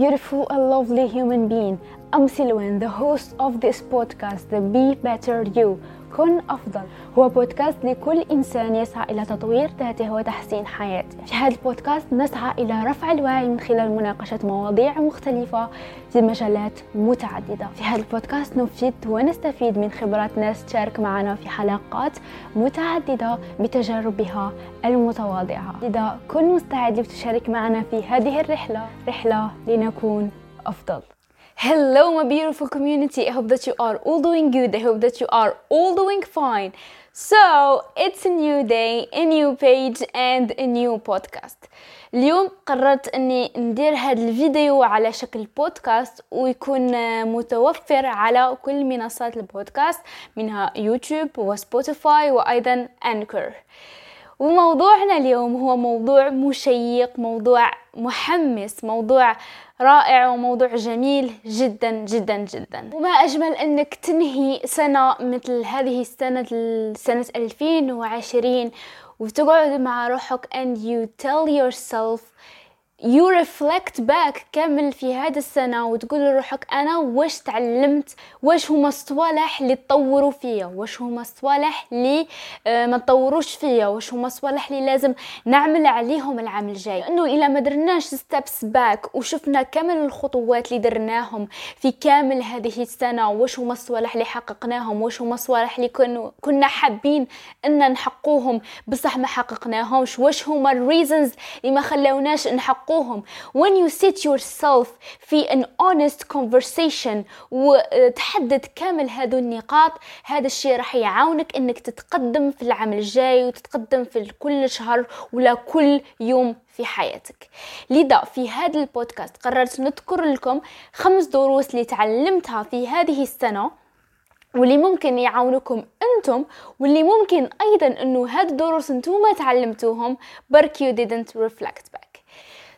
Beautiful and lovely human being. I'm Silwan, the host of this podcast, the Be Better You. كن أفضل. هو بودكاست لكل إنسان يسعى إلى تطوير ذاته وتحسين حياته. في هذا البودكاست نسعى إلى رفع الوعي من خلال مناقشة مواضيع مختلفة في مجالات متعددة. في هذا البودكاست نفيد ونستفيد من خبرات ناس تشارك معنا في حلقات متعددة بتجاربها المتواضعة. لذا كن مستعد لتشارك معنا في هذه الرحلة رحلة لنكون أفضل. Hello, my beautiful community. I hope that you are all doing good. I hope that you are all doing fine. So, it's a new day, a new page, and a new podcast. اليوم قررت إني ندير هذا الفيديو على شكل بودكاست ويكون متوفر على كل منصات البودكاست منها يوتيوب وسبوتيفاي وأيضا Anchor وموضوعنا اليوم هو موضوع مشيق موضوع محمس موضوع رائع وموضوع جميل جدا جدا جدا. وما أجمل أنك تنهي سنة مثل هذه السنة سنة 2020 وتقعد مع روحك and you tell yourself you reflect back كامل في هذا السنة وتقول لروحك أنا واش تعلمت واش هما الصوالح اللي تطوروا فيا واش هما الصوالح اللي آه، ما تطوروش فيا واش هما الصوالح اللي لازم نعمل عليهم العام الجاي. إنه إلا ما درناش steps back وشفنا كامل الخطوات اللي درناهم في كامل هذه السنة واش هما الصوالح اللي حققناهم واش هما الصوالح اللي كنا حابين إن نحققوهم بصح ما حققناهمش واش هما ال reasons اللي ما خلاوناش نحققوهم تحققوهم. When you sit yourself في an honest conversation وتحدد كامل هذو النقاط هذا الشيء راح يعاونك إنك تتقدم في العام الجاي وتتقدم في كل شهر ولا كل يوم في حياتك. لذا في هذا البودكاست قررت نذكر لكم خمس دروس اللي تعلمتها في هذه السنة واللي ممكن يعاونكم أنتم واللي ممكن أيضا إنه هاد الدروس أنتم تعلمتوهم برك you didn't reflect back.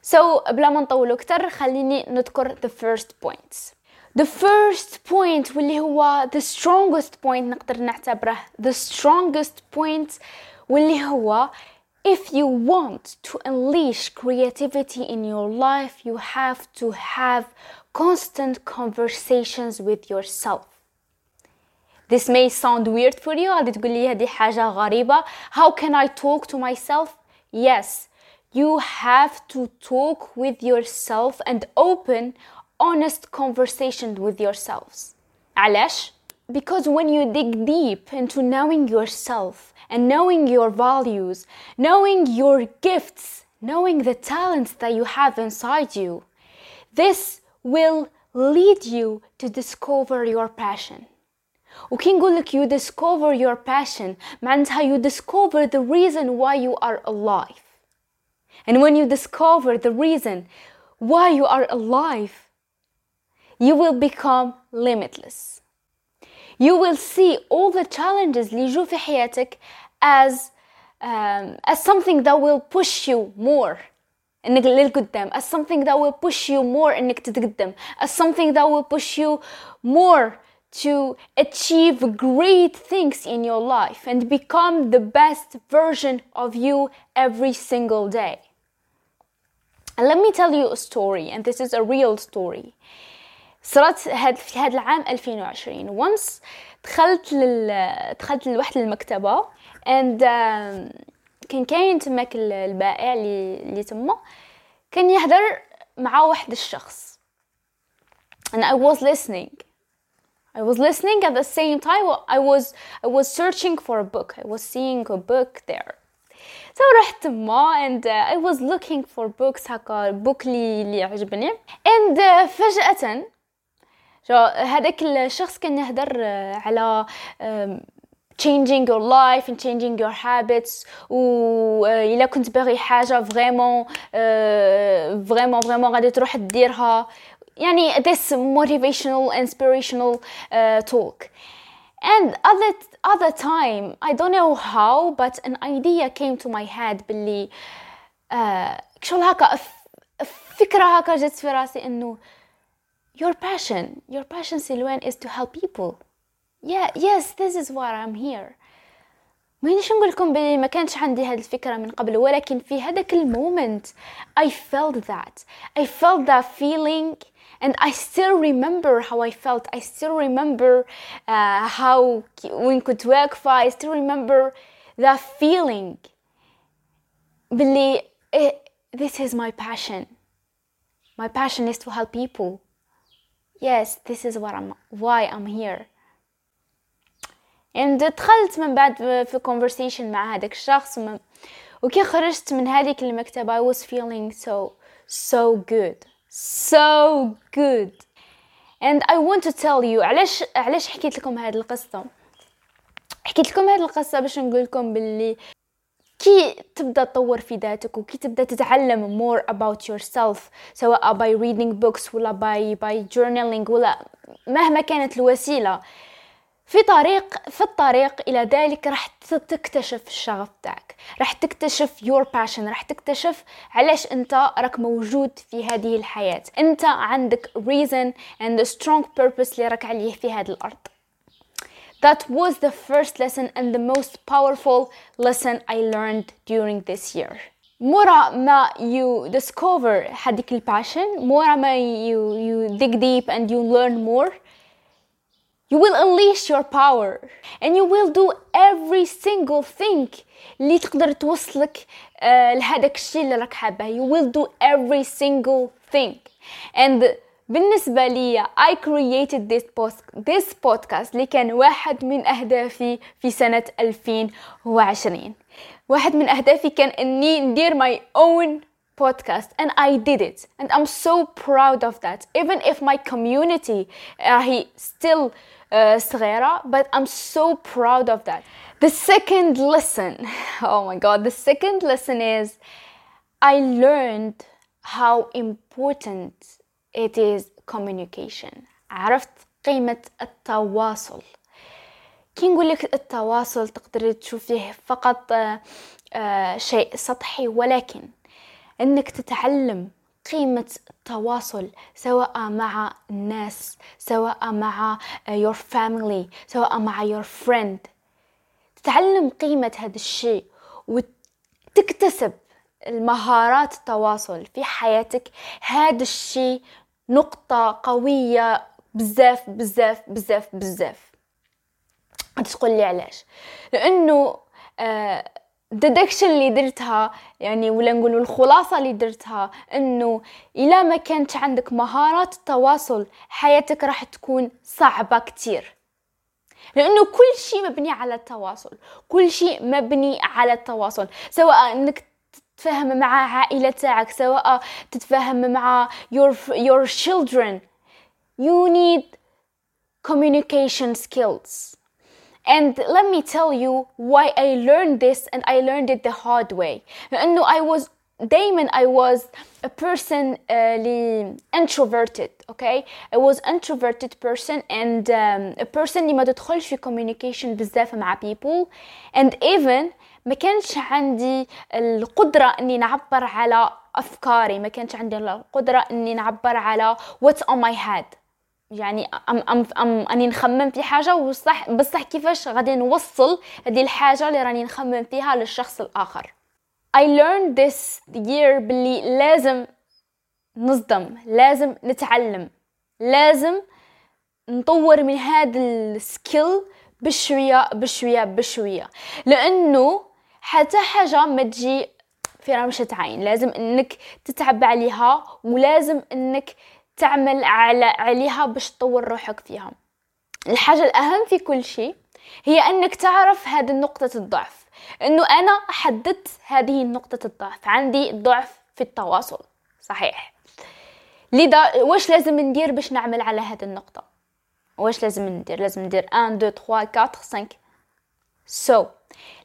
So بلا ما نطول أكتر خليني نذكر the first points the first point واللي هو the strongest point نقدر نعتبره the strongest point واللي هو if you want to unleash creativity in your life you have to have constant conversations with yourself This may sound weird for you غادي تقولي هذه حاجة غريبة How can I talk to myself? Yes, you have to talk with yourself and open honest conversation with yourselves علاش because when you dig deep into knowing yourself and knowing your values knowing your gifts knowing the talents that you have inside you this will lead you to discover your passion وكي نقول لك you discover your passion معناتها you discover the reason why you are alive and when you discover the reason why you are alive, you will become limitless. You will see all the challenges اللي يجوا في حياتك as um, as something that will push you more انك للقدام as something that will push you more انك تتقدم as something that will push you more to achieve great things in your life and become the best version of you every single day And let me tell you a story and this is a real story صرت هاد في هذا العام 2020 once دخلت لل دخلت لواحد المكتبة and uh, كان كاين تماك البائع اللي اللي تما كان يهدر مع واحد الشخص and I was listening I was listening at the same time I was I was searching for a book I was seeing a book there so رحت تما and I was looking for books هكا book لي لي عجبني. and uh, فجأة شو هذاك الشخص كان يهدر uh, على um, changing your life and changing your habits. و uh, إلا كنت باغي حاجة vraiment vraiment vraiment غادي تروح ديرها يعني this motivational inspirational uh, talk. and other other time I don't know how but an idea came to my head باللي شغل هكا فكرة هكا جت في راسي انه your passion your passion سلوان is to help people yeah yes this is why I'm here مانيش نقول لكم بلي ما كانش عندي هذه الفكره من قبل ولكن في هذاك المومنت I felt that I felt that feeling and I still remember how I felt I still remember uh, how when كنت واقفة I still remember that feeling بلي this is my passion my passion is to help people yes this is what I'm why I'm here and دخلت من بعد في conversation مع هذاك الشخص وكي خرجت من هذيك المكتبة I was feeling so so good so good. And I want to tell you علاش علاش حكيت لكم هذه القصة؟ حكيت لكم هذه القصة باش نقول لكم باللي كي تبدأ تطور في ذاتك وكي تبدأ تتعلم more about yourself سواء by reading books ولا by by journaling ولا مهما كانت الوسيلة. في طريق في الطريق إلى ذلك راح تكتشف الشغف تاعك راح تكتشف your passion راح تكتشف علاش انت راك موجود في هذه الحياة انت عندك reason and a strong purpose اللي راك عليه في هذه الأرض That was the first lesson and the most powerful lesson I learned during this year. مورا ما you discover هذيك الباشن مورا ما you, you dig deep and you learn more you will unleash your power and you will do every single thing اللي تقدر توصلك uh, لهذاك الشيء اللي راك حابه you will do every single thing and بالنسبة لي I created this, post, this podcast اللي كان واحد من أهدافي في سنة 2020 واحد من أهدافي كان أني ندير my own podcast and I did it and I'm so proud of that even if my community راهي still uh, صغيرة but I'm so proud of that the second lesson oh my god the second lesson is I learned how important it is communication عرفت قيمة التواصل كي نقول لك التواصل تقدر تشوفيه فقط شيء سطحي ولكن انك تتعلم قيمة التواصل سواء مع الناس سواء مع your family سواء مع your friend. تتعلم قيمة هذا الشيء وتكتسب المهارات التواصل في حياتك. هذا الشيء نقطة قوية بزاف بزاف بزاف بزاف. تقول لي علاش؟ لأنه آه الديدكشن اللي درتها يعني ولا نقولوا الخلاصة اللي درتها إنه الا ما كانت عندك مهارات التواصل حياتك راح تكون صعبة كتير. لأنه كل شيء مبني على التواصل كل شيء مبني على التواصل سواء إنك تتفاهم مع عائلة تاعك سواء تتفاهم مع your, your children. You need communication skills. and let me tell you why I learned this and I learned it the hard way لأنه I was دايما I was a person uh, لي introverted okay I was introverted person and um, a person اللي ما تدخلش في communication بزاف مع people and even ما كانش عندي القدرة اني نعبر على افكاري ما كانش عندي القدرة اني نعبر على what's on my head يعني أم أم أم أني نخمم في حاجة وصح بصح كيفاش غادي نوصل هذه الحاجة اللي راني نخمم فيها للشخص الآخر. I learned this year باللي لازم نصدم لازم نتعلم لازم نطور من هذا السكيل بشوية بشوية بشوية. لأنه حتى حاجة ما تجي في رمشة عين لازم إنك تتعب عليها ولازم إنك تعمل على عليها باش تطور روحك فيها. الحاجة الأهم في كل شيء هي أنك تعرف هذه نقطة الضعف أنه أنا حددت هذه نقطة الضعف عندي ضعف في التواصل صحيح. لذا واش لازم ندير باش نعمل على هذه النقطة؟ واش لازم ندير؟ لازم ندير 1 2 3 4 5 سو so,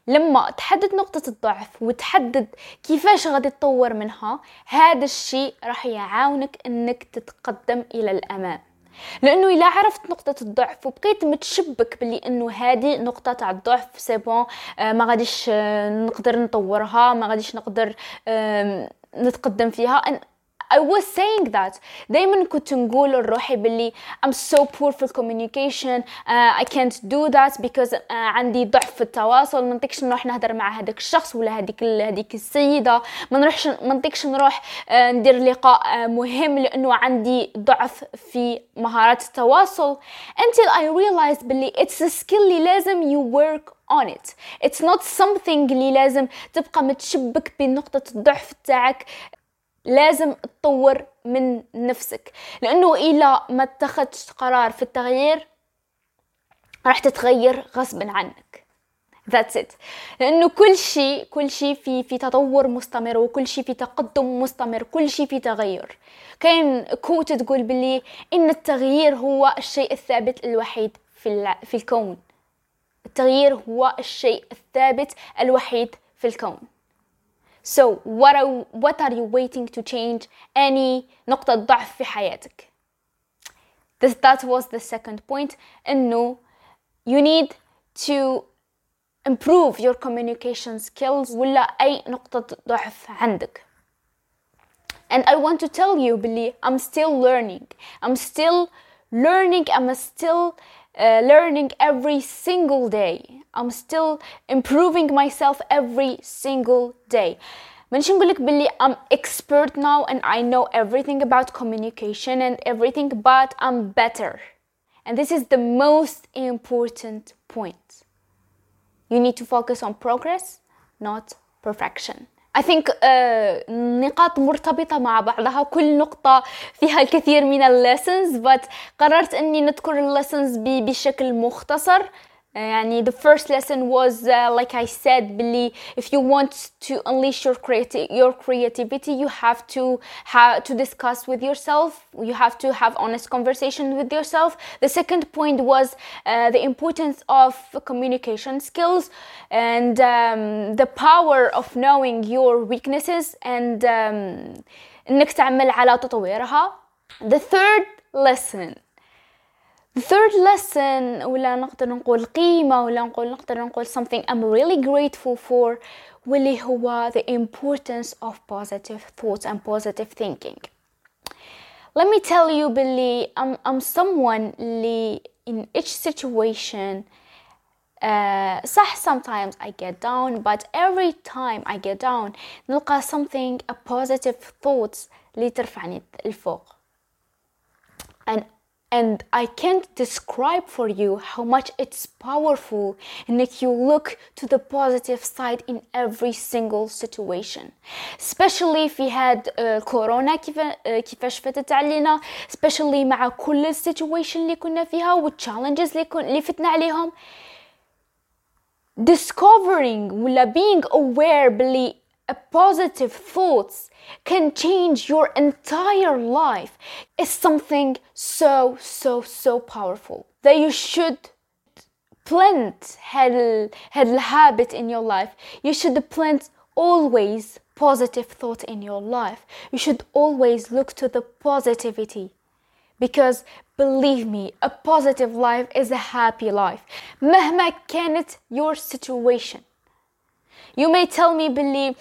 لما تحدد نقطة الضعف وتحدد كيفاش غادي تطور منها هذا الشيء راح يعاونك إنك تتقدم إلى الأمام. لأنه إلا عرفت نقطة الضعف وبقيت متشبك بلي إنه هذه نقطة تاع الضعف سي بون آه ما غاديش آه نقدر نطورها ما غاديش نقدر نتقدم فيها I was saying that. دايما كنت نقول لروحي باللي I'm so poor في communication. Uh, I can't do that because uh, عندي ضعف في التواصل. ما نطيقش نروح نهدر مع هذاك الشخص ولا هذيك هذيك السيدة. ما نروحش ما نطيقش نروح uh, ندير لقاء uh, مهم لأنه عندي ضعف في مهارات التواصل. Until I realized باللي it's a skill اللي لازم you work on it. It's not something اللي لازم تبقى متشبك بنقطة الضعف تاعك لازم تطور من نفسك. لأنه إلا ما اتخذت قرار في التغيير راح تتغير غصبا عنك. That's it. لأنه كل شيء كل شيء في في تطور مستمر وكل شيء في تقدم مستمر كل شيء في تغير. كاين كوت تقول باللي إن التغيير هو الشيء الثابت الوحيد في في الكون. التغيير هو الشيء الثابت الوحيد في الكون. So what are, what are you waiting to change any نقطة ضعف في حياتك This, that was the second point إنه you need to improve your communication skills ولا أي نقطة ضعف عندك and I want to tell you باللي I'm still learning I'm still learning I'm still uh, learning every single day I'm still improving myself every single day مانيش نقولك باللي I'm expert now and I know everything about communication and everything but I'm better and this is the most important point you need to focus on progress not perfection I think uh, نقاط مرتبطة مع بعضها. كل نقطة فيها الكثير من lessons but قررت أني نذكر lessons بشكل مختصر. يعني the first lesson was uh, like I said Billy if you want to unleash your creati- your creativity you have to have to discuss with yourself you have to have honest conversation with yourself the second point was uh, the importance of communication skills and um, the power of knowing your weaknesses and um, انك تعمل على تطويرها the third lesson The third lesson ولا نقدر نقول قيمة ولا نقول نقدر نقول something I'm really grateful for واللي هو the importance of positive thoughts and positive thinking. Let me tell you باللي I'm, I'm someone اللي in each situation uh, صح sometimes I get down but every time I get down نلقى something a positive thoughts اللي ترفعني الفوق and and I can't describe for you how much it's powerful and that you look to the positive side in every single situation especially if we had uh, corona كيف كيفاش فاتت علينا especially مع كل situation اللي كنا فيها والchallenges اللي, كن, اللي فتنا عليهم discovering ولا being aware بلي a positive thoughts can change your entire life is something so so so powerful that you should plant had had habit in your life you should plant always positive thought in your life you should always look to the positivity because believe me a positive life is a happy life مهما كانت your situation You may tell me باللي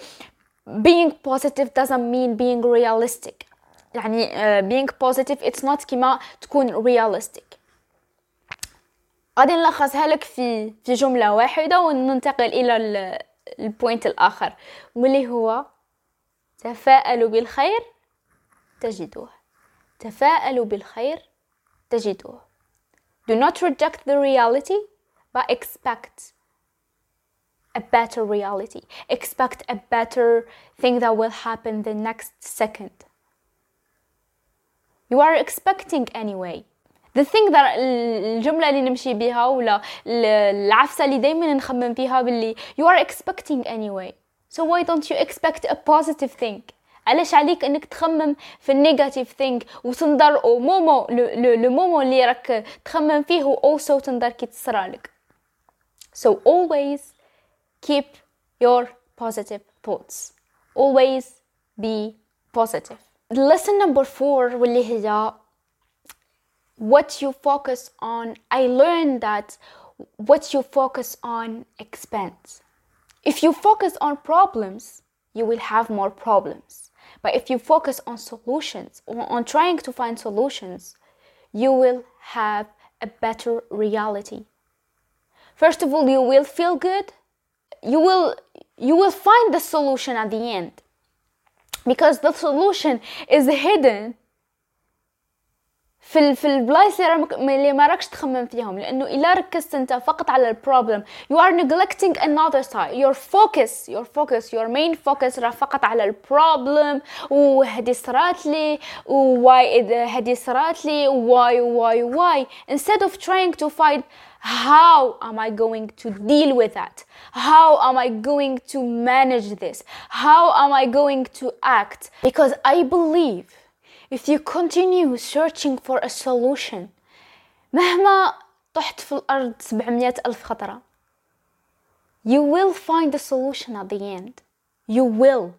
being positive doesn't mean being realistic يعني uh, being positive it's not كما تكون realistic غادي نلخصها لك في في جملة واحدة وننتقل إلى البوينت الآخر واللي هو تفاءلوا بالخير تجدوه تفاءلوا بالخير تجدوه Do not reject the reality but expect a better reality. Expect a better thing that will happen the next second. You are expecting anyway. The thing that الجملة اللي نمشي بها ولا العفسة اللي دايما نخمم فيها باللي you are expecting anyway. So why don't you expect a positive thing? علاش عليك انك تخمم في ال negative thing وتنظر au moment le moment اللي راك تخمم فيه و also تنظر كي تصرالك so always keep your positive thoughts always be positive lesson number four واللي هي what you focus on I learned that what you focus on expands if you focus on problems you will have more problems but if you focus on solutions on trying to find solutions you will have a better reality first of all you will feel good you will you will find the solution at the end. Because the solution is hidden في في البلايص اللي ما راكش تخمم فيهم لأنه الا ركزت انت فقط على البروبلم you are neglecting another side your focus your focus your main focus راه فقط على البروبلم وهدي صرات لي وواي هدي صرات لي why why why instead of trying to find how am I going to deal with that? How am I going to manage this? How am I going to act? Because I believe if you continue searching for a solution مهما طحت في الأرض 700 ألف خطرة you will find a solution at the end you will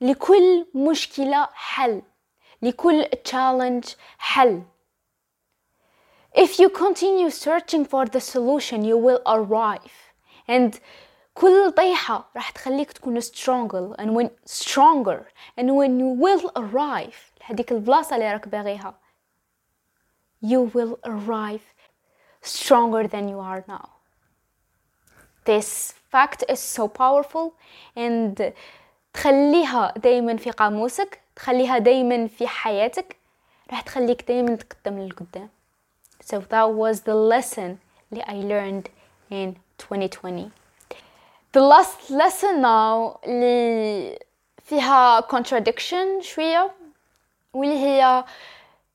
لكل مشكلة حل لكل challenge حل if you continue searching for the solution you will arrive and كل طيحة راح تخليك تكون stronger and when stronger and when you will arrive هذيك البلاصة اللي راك باغيها you will arrive stronger than you are now this fact is so powerful and تخليها دايما في قاموسك تخليها دايما في حياتك راح تخليك دايما تقدم للقدام so that was the lesson اللي I learned in 2020 the last lesson now اللي فيها contradiction شوية واللي هي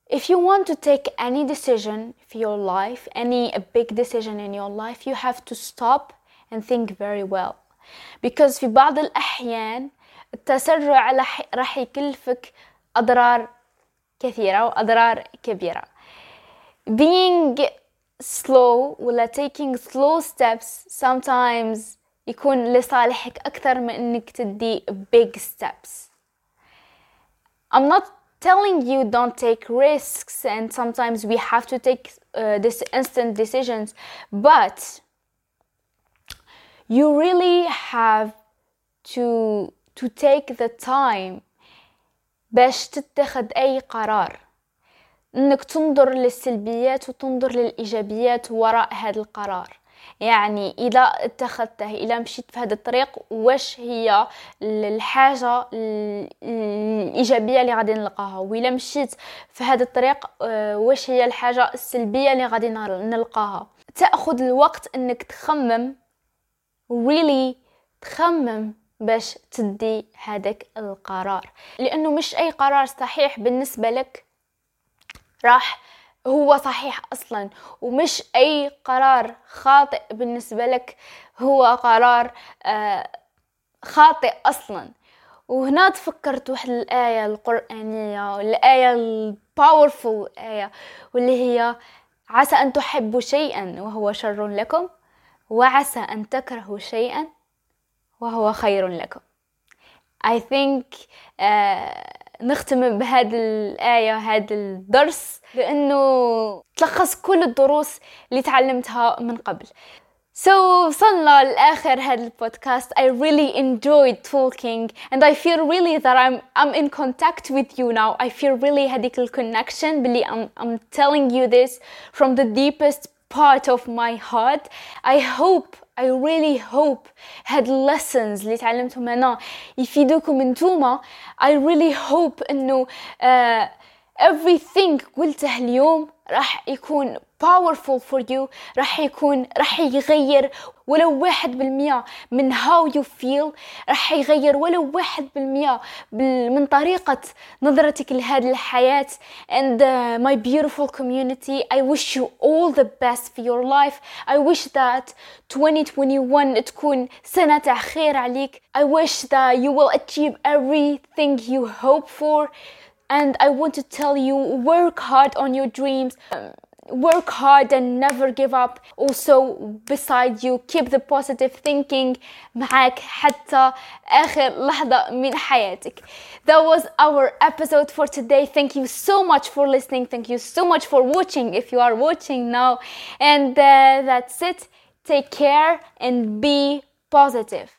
if you want to take any decision for your life any a big decision in your life you have to stop and think very well because في بعض الأحيان التسرع راح يكلفك أضرار كثيرة وأضرار كبيرة being slow ولا taking slow steps sometimes يكون لصالحك أكثر من إنك تدي big steps I'm not telling you don't take risks and sometimes we have to take uh, this instant decisions but you really have to to take the time باش تتخذ اي قرار انك تنظر للسلبيات وتنظر للايجابيات وراء هذا القرار يعني إذا اتخذته إذا مشيت في هذا الطريق واش هي الحاجة الإيجابية اللي غادي نلقاها؟ وإذا مشيت في هذا الطريق آه، واش هي الحاجة السلبية اللي غادي نلقاها؟ تأخذ الوقت إنك تخمم really تخمم باش تدي هذاك القرار. لأنه مش أي قرار صحيح بالنسبة لك راح هو صحيح أصلا ومش أي قرار خاطئ بالنسبة لك هو قرار آه، خاطئ أصلا. وهنا تفكرت واحد الآية القرآنية الآية الباورفul آية واللي هي عسى أن تحبوا شيئا وهو شر لكم وعسى أن تكرهوا شيئا وهو خير لكم. I think uh, نختم بهذه الآية هذا الدرس لأنه تلخص كل الدروس اللي تعلمتها من قبل So وصلنا لآخر هذا البودكاست I really enjoyed talking and I feel really that I'm I'm in contact with you now I feel really هذيك الكونكشن باللي I'm, I'm telling you this from the deepest part of my heart I hope I really hope هاد lessons اللي تعلمتهم أنا يفيدوكم انتوما I really hope إنه uh, everything قلته اليوم راح يكون powerful for you راح يكون راح يغير ولو واحد بالمية من how you feel راح يغير ولو واحد بالمية من طريقة نظرتك لهذه الحياة and uh, my beautiful community I wish you all the best for your life I wish that 2021 تكون سنة تاع خير عليك I wish that you will achieve everything you hope for and I want to tell you work hard on your dreams um, work hard and never give up also beside you keep the positive thinking معك حتى آخر لحظة من حياتك that was our episode for today thank you so much for listening thank you so much for watching if you are watching now and uh, that's it take care and be positive